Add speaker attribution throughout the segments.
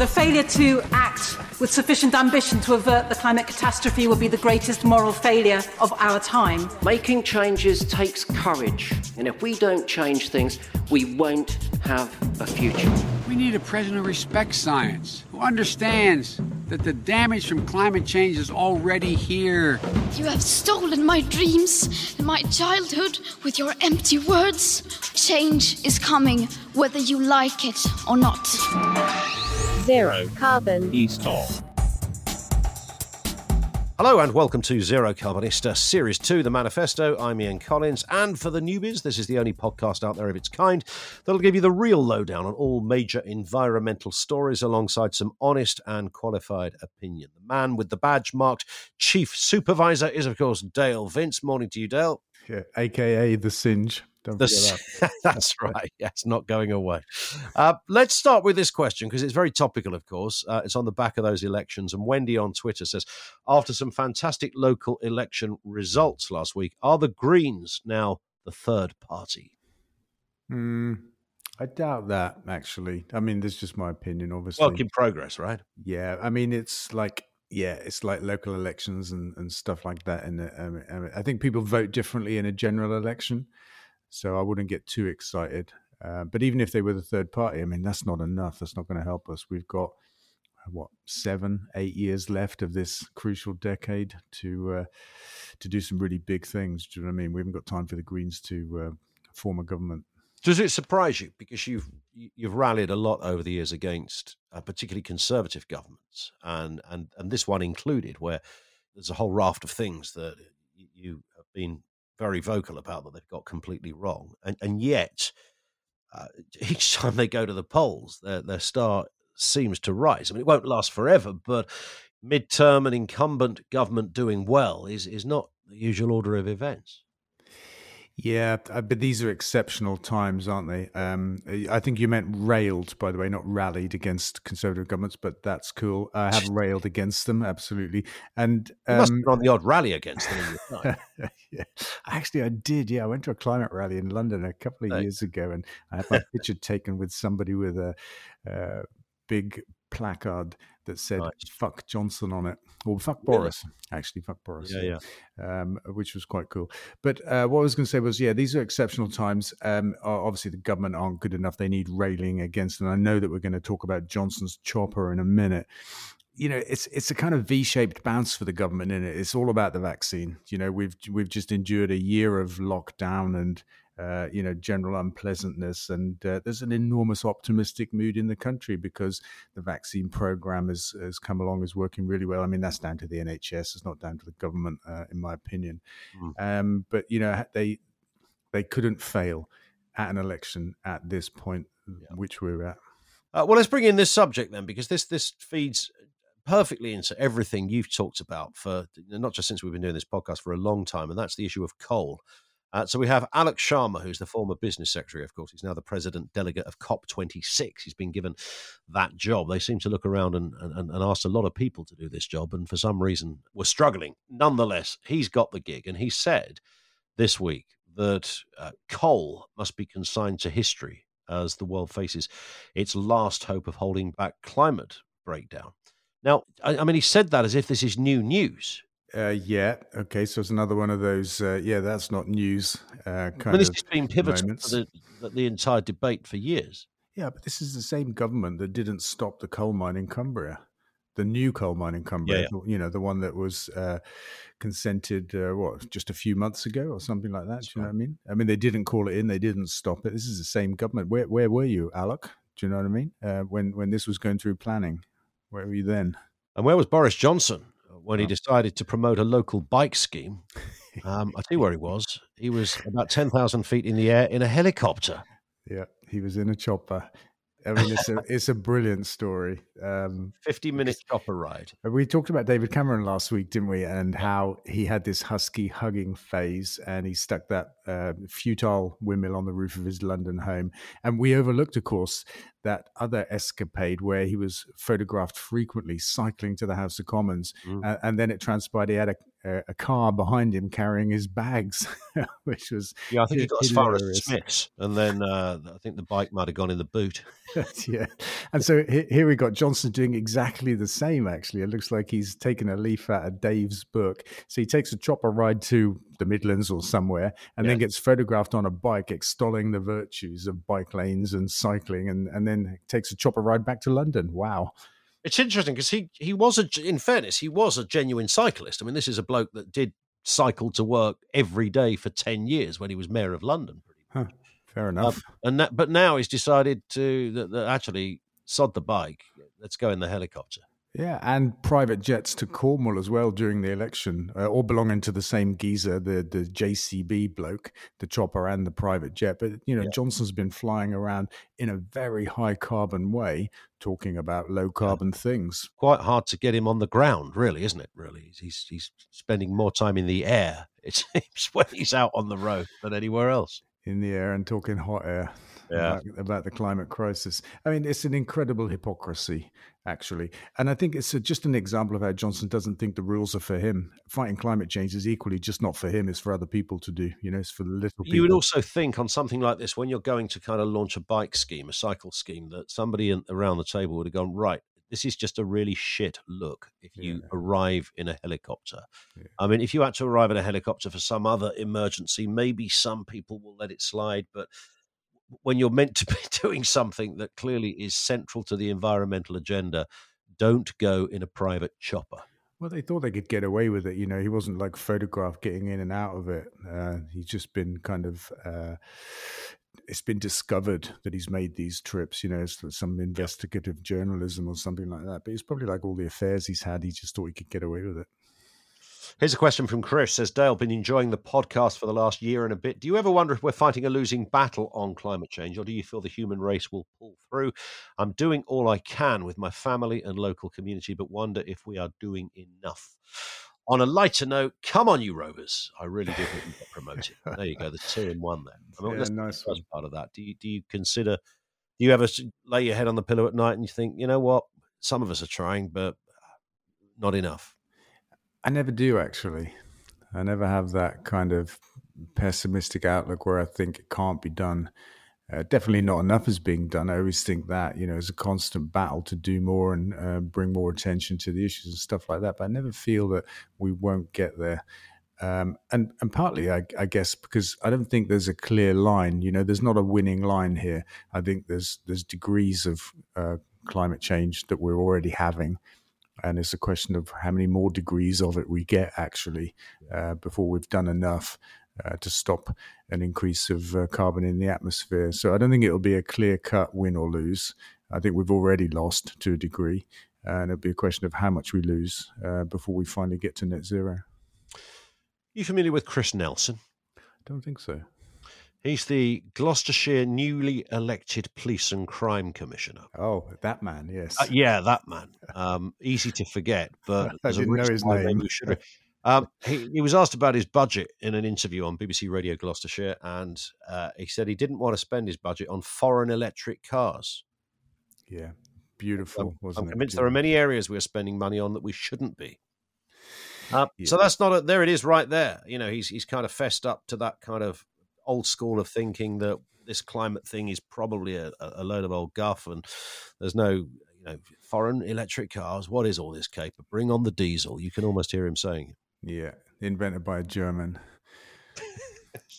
Speaker 1: The failure to act with sufficient ambition to avert the climate catastrophe will be the greatest moral failure of our time.
Speaker 2: Making changes takes courage, and if we don't change things, we won't have a future.
Speaker 3: We need a president who respects science, who understands that the damage from climate change is already here.
Speaker 4: You have stolen my dreams and my childhood with your empty words. Change is coming, whether you like it or not.
Speaker 5: Zero carbon.
Speaker 6: East off.
Speaker 7: Hello and welcome to Zero Carbonista Series 2, The Manifesto. I'm Ian Collins, and for the newbies, this is the only podcast out there of its kind that'll give you the real lowdown on all major environmental stories alongside some honest and qualified opinion. The man with the badge marked Chief Supervisor is, of course, Dale Vince. Morning to you, Dale.
Speaker 8: Yeah, AKA The Singe. Don't forget that.
Speaker 7: That's right. Yes, not going away. Uh, let's start with this question because it's very topical, of course. Uh, it's on the back of those elections. And Wendy on Twitter says After some fantastic local election results last week, are the Greens now the third party?
Speaker 8: Hmm, I doubt that, actually. I mean, this is just my opinion, obviously.
Speaker 7: Work in progress, right?
Speaker 8: Yeah, I mean, it's like yeah, it's like local elections and, and stuff like that. And um, um, I think people vote differently in a general election, so I wouldn't get too excited. Uh, but even if they were the third party, I mean, that's not enough. That's not going to help us. We've got uh, what seven, eight years left of this crucial decade to uh, to do some really big things. Do you know what I mean? We haven't got time for the Greens to uh, form a government.
Speaker 7: Does it surprise you because you've you've rallied a lot over the years against uh, particularly conservative governments and, and and this one included, where there's a whole raft of things that you have been very vocal about that they've got completely wrong, and and yet uh, each time they go to the polls, their their star seems to rise. I mean, it won't last forever, but midterm and incumbent government doing well is is not the usual order of events.
Speaker 8: Yeah, uh, but these are exceptional times, aren't they? Um, I think you meant railed, by the way, not rallied against conservative governments, but that's cool. I have railed against them, absolutely. And
Speaker 7: You must
Speaker 8: um,
Speaker 7: have been on the odd rally against them in your time.
Speaker 8: yeah. Actually, I did. Yeah, I went to a climate rally in London a couple of
Speaker 7: Hey.
Speaker 8: years ago, and I had my picture taken with somebody with a, uh big placard that said
Speaker 7: Nice.
Speaker 8: "fuck Johnson" on it, or "fuck
Speaker 7: Really?
Speaker 8: Boris." Actually, "fuck Boris."
Speaker 7: Yeah, yeah.
Speaker 8: um, which was quite cool. But uh, what I was going to say was, yeah, these are exceptional times. Um, obviously, the government aren't good enough; they need railing against. And I know that we're going to talk about Johnson's chopper in a minute. You know, it's it's a kind of V-shaped bounce for the government, in it. It's all about the vaccine. You know, we've we've just endured a year of lockdown and. Uh, you know, general unpleasantness, and uh, there's an enormous optimistic mood in the country because the vaccine program has has come along, is working really well. I mean, that's down to the NHS; it's not down to the government, uh, in my opinion. Um, but you know, they they couldn't fail at an election at this point, which we're at.
Speaker 7: Uh, well, let's bring in this subject then, because this this feeds perfectly into everything you've talked about for not just since we've been doing this podcast for a long time, and that's the issue of coal. Uh, so we have Alok Sharma, who's the former business secretary, of course. He's now the president delegate of COP26. He's been given that job. They seem to look around and, and, and asked a lot of people to do this job, and for some reason were struggling. Nonetheless, he's got the gig, and he said this week that uh, coal must be consigned to history as the world faces its last hope of holding back climate breakdown. Now, I, I mean, he said that as if this is new news.
Speaker 8: Uh, yeah. Okay. So it's another one of those. Uh, yeah, that's not news. Uh,
Speaker 7: I
Speaker 8: kind
Speaker 7: mean, this
Speaker 8: of
Speaker 7: has been pivotal
Speaker 8: moments.
Speaker 7: for the, the, the entire debate for years.
Speaker 8: Yeah, but this is the same government that didn't stop the coal mine in Cumbria, the new coal mine in Cumbria.
Speaker 7: Yeah,
Speaker 8: the- You know, the one that was uh, consented uh, what just a few months ago or something like that. Do you know what I mean? I mean, they didn't call it in. They didn't stop it. This is the same government. Where where were you, Alok? Do you know what I mean? Uh, when when this was going through planning, where were you then?
Speaker 7: And where was Boris Johnson when he decided to promote a local bike scheme? Um, I tell you where he was. He was about 10,000 feet in the air in a helicopter.
Speaker 8: Yeah, he was in a chopper. I mean, it's a it's a brilliant story. Um,
Speaker 7: 50 minute chopper ride.
Speaker 8: we talked about David Cameron last week, didn't we? And how he had this husky hugging phase, and he stuck that uh, futile windmill on the roof of his London home. And we overlooked, of course, that other escapade where he was photographed frequently cycling to the House of Commons,
Speaker 7: Mm.
Speaker 8: uh, and then it transpired he had a a, a, car behind him carrying his bags, which was
Speaker 7: yeah. I think he got as far as Smiths, and then uh, I think the bike might have gone in the boot.
Speaker 8: yeah, and so here we got Johnson doing exactly the same. Actually, it looks like he's taken a leaf out of Dave's book. So he takes a chopper ride to the Midlands or somewhere, and yeah. then gets photographed on a bike, extolling the virtues of bike lanes and cycling, and and then takes a chopper ride back to London. Wow.
Speaker 7: It's interesting because he he was a in fairness he was a genuine cyclist. I mean, this is a bloke that did cycle to work every day for ten years when he was mayor of London.
Speaker 8: Huh, fair enough. Um,
Speaker 7: and that, but now he's decided to that, that actually sod the bike. Let's go in the helicopter.
Speaker 8: Yeah, and private jets to Cornwall as well during the election, uh, all belonging to the same geezer, the the JCB bloke, the chopper and the private jet. But you know, yeah. Johnson's been flying around in a very high carbon way, talking about low carbon yeah. things.
Speaker 7: Quite hard to get him on the ground, really, isn't it? Really, he's he's spending more time in the air. It seems when he's out on the road than anywhere else.
Speaker 8: In the air and talking hot air yeah. about, about, the climate crisis. I mean, it's an incredible hypocrisy, actually. And I think it's a, just an example of how Johnson doesn't think the rules are for him. Fighting climate change is equally just not for him, it's for other people to do. You know, it's for the little people.
Speaker 7: You would also think on something like this, when you're going to kind of launch a bike scheme, a cycle scheme, that somebody in, around the table would have gone, right, this is just a really shit look if you yeah. arrive in a helicopter. Yeah. I mean, if you had to arrive in a helicopter for some other emergency, maybe some people will let it slide, but when you're meant to be doing something that clearly is central to the environmental agenda, don't go in a private chopper.
Speaker 8: Well, they thought they could get away with it. You know, he wasn't like photographed getting in and out of it. Uh, he's just been kind of. Uh, it's been discovered that he's made these trips. You know, it's some investigative journalism or something like that. But it's probably like all the affairs he's had. He just thought he could get away with it.
Speaker 7: Here's a question from Chris. Says Dale, been enjoying the podcast for the last year and a bit. Do you ever wonder if we're fighting a losing battle on climate change, or do you feel the human race will pull through? I'm doing all I can with my family and local community, but wonder if we are doing enough. On a lighter note, come on, you rovers! I really did hope you got promoted. There you go, the two in one there. I mean,
Speaker 8: yeah, nice
Speaker 7: one. part of that. Do you do you consider? Do you ever lay your head on the pillow at night and you think, you know what? Some of us are trying, but not enough.
Speaker 8: I never do actually. I never have that kind of pessimistic outlook where I think it can't be done. Uh, definitely not enough is being done. I always think that you know it's a constant battle to do more and uh, bring more attention to the issues and stuff like that. But I never feel that we won't get there. Um, and and partly, I, I, guess, because I don't think there's a clear line. You know, there's not a winning line here. I think there's there's degrees of uh, climate change that we're already having, and it's a question of how many more degrees of it we get actually uh, before we've done enough uh, to stop an increase of uh, carbon in the atmosphere. So I don't think it'll be a clear cut win or lose. I think we've already lost to a degree, and it'll be a question of how much we lose uh, before we finally get to net zero.
Speaker 7: You familiar with Chris Nelson?
Speaker 8: I don't think so.
Speaker 7: He's the Gloucestershire newly elected police and crime commissioner.
Speaker 8: Oh, that man, yes.
Speaker 7: Uh, yeah, that man. Um, easy to forget, but
Speaker 8: I didn't know his name.
Speaker 7: Um, he, he, was asked about his budget in an interview on BBC Radio Gloucestershire, and uh, he said he didn't want to spend his budget on foreign electric cars.
Speaker 8: Yeah, beautiful.
Speaker 7: I'm,
Speaker 8: I'm
Speaker 7: convinced there are many areas we are spending money on that we shouldn't be. Uh, yeah. So that's not a, there. It is right there. You know, he's he's kind of fessed up to that kind of old school of thinking that this climate thing is probably a, a load of old guff and there's no you know foreign electric cars. What is all this caper? Bring on the diesel. You can almost hear him saying
Speaker 8: it. Yeah, invented by a German.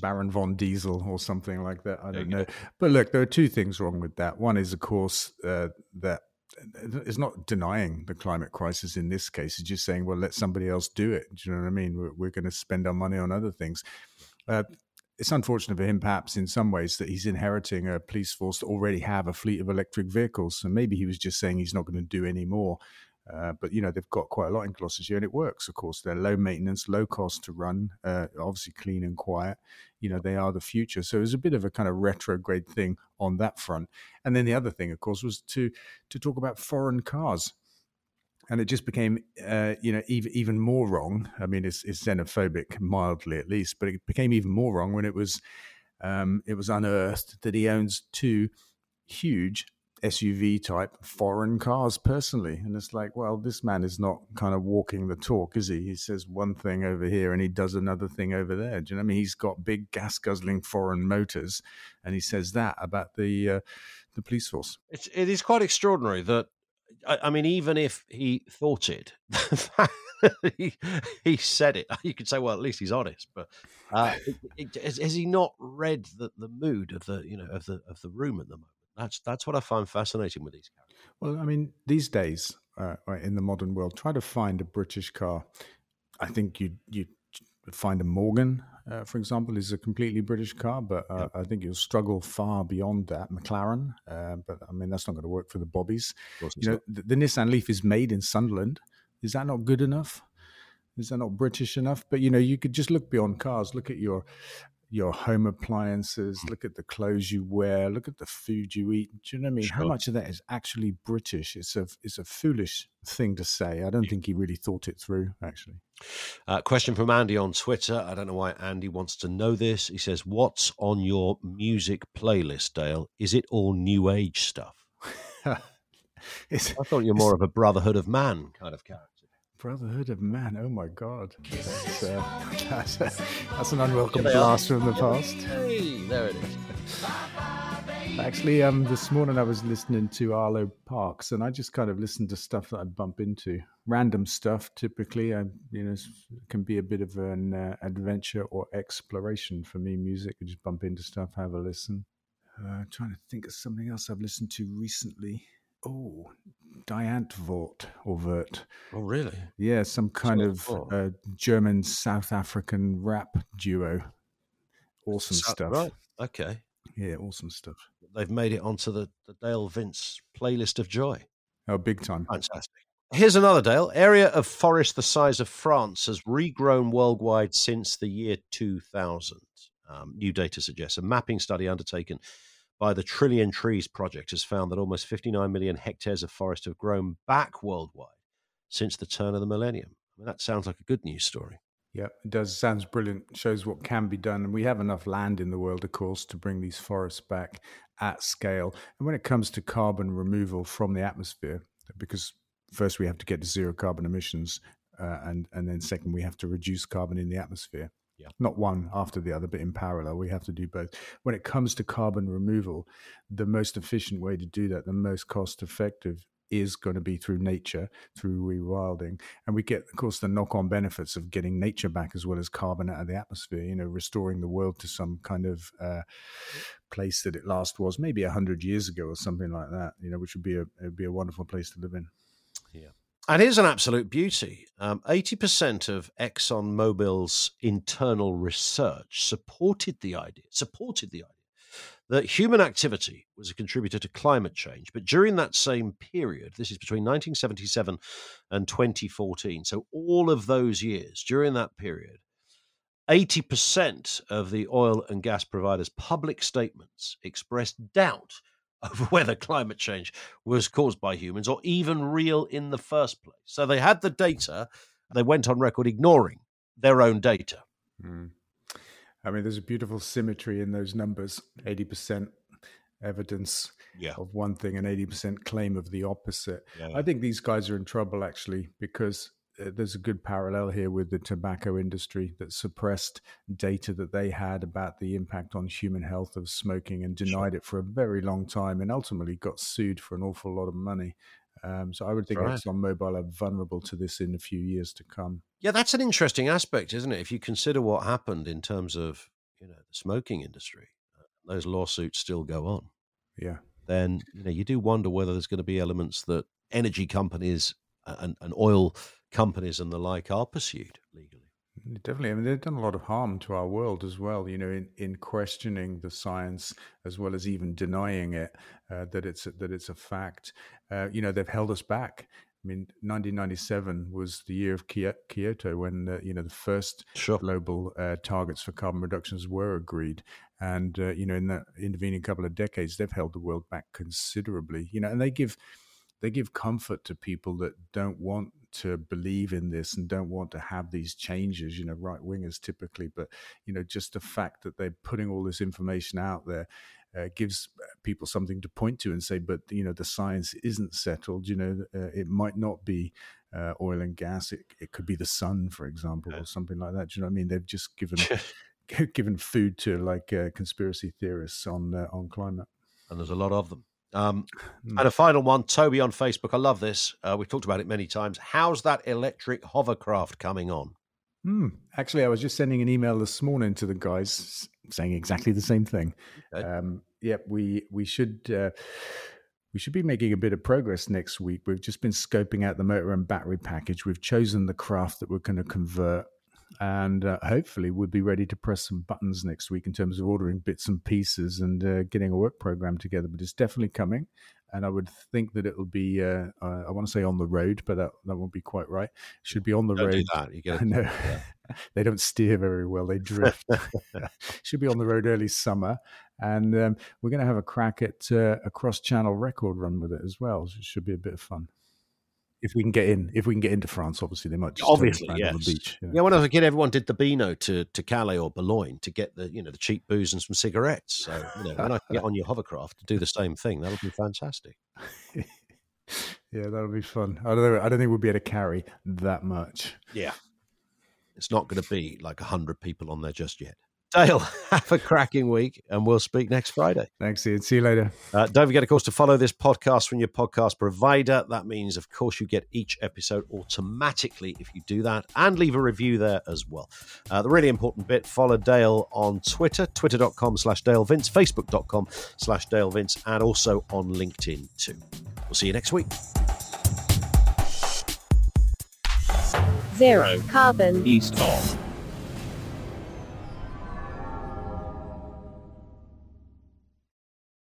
Speaker 8: Baron von Diesel or something like that. I don't know. Go. But look, there are two things wrong with that. One is, of course, uh, that it's not denying the climate crisis in this case. It's just saying, well, let somebody else do it. Do you know what I mean? We're, we're going to spend our money on other things. Uh, it's unfortunate for him, perhaps in some ways, that he's inheriting a police force that already have a fleet of electric vehicles. And maybe he was just saying he's not going to do any more. Uh, but you know they've got quite a lot in Gloucestershire, and it works. Of course, they're low maintenance, low cost to run, uh, obviously clean and quiet. You know they are the future. So it was a bit of a kind of retrograde thing on that front. And then the other thing, of course, was to to talk about foreign cars and it just became, uh, you know, even even more wrong. I mean, it's, it's xenophobic, mildly at least, but it became even more wrong when it was um, it was unearthed that he owns two huge SUV type foreign cars personally. And it's like, well, this man is not kind of walking the talk, is he? He says one thing over here and he does another thing over there. Do you know what I mean? He's got big gas guzzling foreign motors and he says that about the uh, the police force.
Speaker 7: It's, it is quite extraordinary that, I, I mean, even if he thought it, he, he said it, you could say, well, at least he's honest. But uh, it, it, has, has he not read the, the mood of the you know of the of the room at the moment? That's that's what I find fascinating with these characters.
Speaker 8: Well, I mean, these days uh, in the modern world, try to find a British car. I think you you find a Morgan, uh, for example, is a completely British car, but uh. I think you'll struggle far beyond that. McLaren, uh, but I mean that's not going to work for the Bobbies. You know, the, the, Nissan Leaf is made in Sunderland. Is that not good enough? Is that not British enough? But you know, you could just look beyond cars. Look at your your home appliances, look at the clothes you wear, look at the food you eat. Do you know what I mean? Sure. How much of that is actually British? It's a it's a foolish thing to say. I don't think he really thought it through, actually.
Speaker 7: Uh, question from Andy on Twitter. I don't know why Andy wants to know this. He says, "What's on your music playlist, Dale? Is it all new age stuff?" I thought you're more of a Brotherhood of Man kind of character.
Speaker 8: Brotherhood of Man. Oh my God, that's, uh, that's, uh, that's an unwelcome blast from the past.
Speaker 7: Hey, there it is.
Speaker 8: Actually, um, this morning I was listening to Arlo Parks, and I just kind of listened to stuff that I bump into, random stuff. Typically, I you know can be a bit of an uh, adventure or exploration for me. Music, I just bump into stuff, have a listen. Uh, trying to think of something else I've listened to recently. Oh, Die Antwoord or Vert.
Speaker 7: Oh, really?
Speaker 8: Yeah, some kind of uh, German South African rap duo. Awesome so, stuff.
Speaker 7: Right. Okay.
Speaker 8: Yeah, awesome stuff.
Speaker 7: They've made it onto the, the Dale Vince playlist of joy.
Speaker 8: Oh, big time.
Speaker 7: Fantastic. Here's another Dale. Area of forest the size of France has regrown worldwide since the year 2000. Um, new data suggests a mapping study undertaken by the Trillion Trees Project has found that almost 59 million hectares of forest have grown back worldwide since the turn of the millennium. I mean, that sounds like a good news story.
Speaker 8: Yeah, it does. Sounds brilliant. Shows what can be done. And we have enough land in the world, of course, to bring these forests back at scale. And when it comes to carbon removal from the atmosphere, because first we have to get to zero carbon emissions, uh, and, and then second, we have to reduce carbon in the atmosphere.
Speaker 7: Yeah.
Speaker 8: Not one after the other, but in parallel. We have to do both. When it comes to carbon removal, the most efficient way to do that, the most cost effective, is going to be through nature, through rewilding. And we get, of course, the knock on benefits of getting nature back as well as carbon out of the atmosphere, you know, restoring the world to some kind of uh, place that it last was, maybe 100 years ago or something like that, you know, which would be a, would be a wonderful place to live in.
Speaker 7: And here's an absolute beauty. Um, 80% of ExxonMobil's internal research supported the idea, supported the idea that human activity was a contributor to climate change. But during that same period, this is between 1977 and 2014, so all of those years, during that period, 80% of the oil and gas providers' public statements expressed doubt over whether climate change was caused by humans or even real in the first place. So they had the data, they went on record ignoring their own data.
Speaker 8: Mm. I mean, there's a beautiful symmetry in those numbers 80% evidence
Speaker 7: yeah.
Speaker 8: of one thing and 80% claim of the opposite.
Speaker 7: Yeah.
Speaker 8: I think these guys are in trouble actually because there's a good parallel here with the tobacco industry that suppressed data that they had about the impact on human health of smoking and denied sure. it for a very long time and ultimately got sued for an awful lot of money. Um, so I would think right. ExxonMobil are vulnerable to this in a few years to come.
Speaker 7: Yeah, that's an interesting aspect, isn't it? If you consider what happened in terms of you know the smoking industry, uh, those lawsuits still go on.
Speaker 8: Yeah.
Speaker 7: Then you know you do wonder whether there's going to be elements that energy companies and, and oil companies and the like are pursued legally.
Speaker 8: Definitely. I mean, they've done a lot of harm to our world as well, you know, in, in questioning the science as well as even denying it, uh, that it's, that it's a fact. Uh, you know, they've held us back. I mean, 1997 was the year of Kyoto when, uh, you know, the first
Speaker 7: sure.
Speaker 8: global uh, targets for carbon reductions were agreed. And, uh, you know, in that intervening couple of decades, they've held the world back considerably, you know, and they give, they give comfort to people that don't want to believe in this and don't want to have these changes, you know, right wingers typically, but, you know, just the fact that they're putting all this information out there uh, gives people something to point to and say, but you know, the science isn't settled. You know, uh, it might not be uh, oil and gas. It, it could be the sun, for example, or something like that. Do you know what I mean? They've just given given food to like uh, conspiracy theorists on uh, on climate,
Speaker 7: and there's a lot of them. Um,
Speaker 8: Hmm.
Speaker 7: and a final one, Toby on Facebook. I love this. Uh, we've talked about it many times. How's that electric hovercraft coming on?
Speaker 8: Hmm. Actually, I was just sending an email this morning to the guys saying exactly the same thing.
Speaker 7: Okay.
Speaker 8: Um, yep, we we should uh, we should be making a bit of progress next week. We've just been scoping out the motor and battery package. We've chosen the craft that we're going to convert, and uh, hopefully we'll be ready to press some buttons next week in terms of ordering bits and pieces and uh, getting a work program together. But it's definitely coming. And I would think that it'll be, uh, uh, I want to say on the road, but that, that won't be quite right. It should be on the
Speaker 7: Don't
Speaker 8: road.
Speaker 7: do. You get
Speaker 8: I know. they don't steer very well. They drift. Should be on the road early summer. And um, we're going to have a crack at uh, a cross channel record run with it as well. It should be a bit of fun. If we can get in, if we can get into France, obviously they might just
Speaker 7: Obviously,
Speaker 8: around
Speaker 7: yes.
Speaker 8: on the beach. you know.
Speaker 7: Yeah, when I was a kid, everyone did the Beano to, to Calais or Boulogne to get the you know the cheap booze and some cigarettes. So you know, when I can get on your hovercraft to do the same thing, that'll be fantastic.
Speaker 8: Yeah, that'll be fun. I don't know. I don't think we'll be able to carry that much.
Speaker 7: Yeah, it's not going to be like hundred people on there just yet. Dale, have a cracking week, and we'll speak next Friday.
Speaker 8: Thanks, Ian. See you later.
Speaker 7: Uh, don't forget, of course, to follow this podcast from your podcast provider. That means, of course, you get each episode automatically if you do that and leave a review there as well. Uh, the really important bit follow Dale on Twitter, twitter.com slash Dale Vince, facebook.com slash Dale Vince, and also on LinkedIn too. We'll see you next week.
Speaker 5: Zero carbon.
Speaker 6: East of.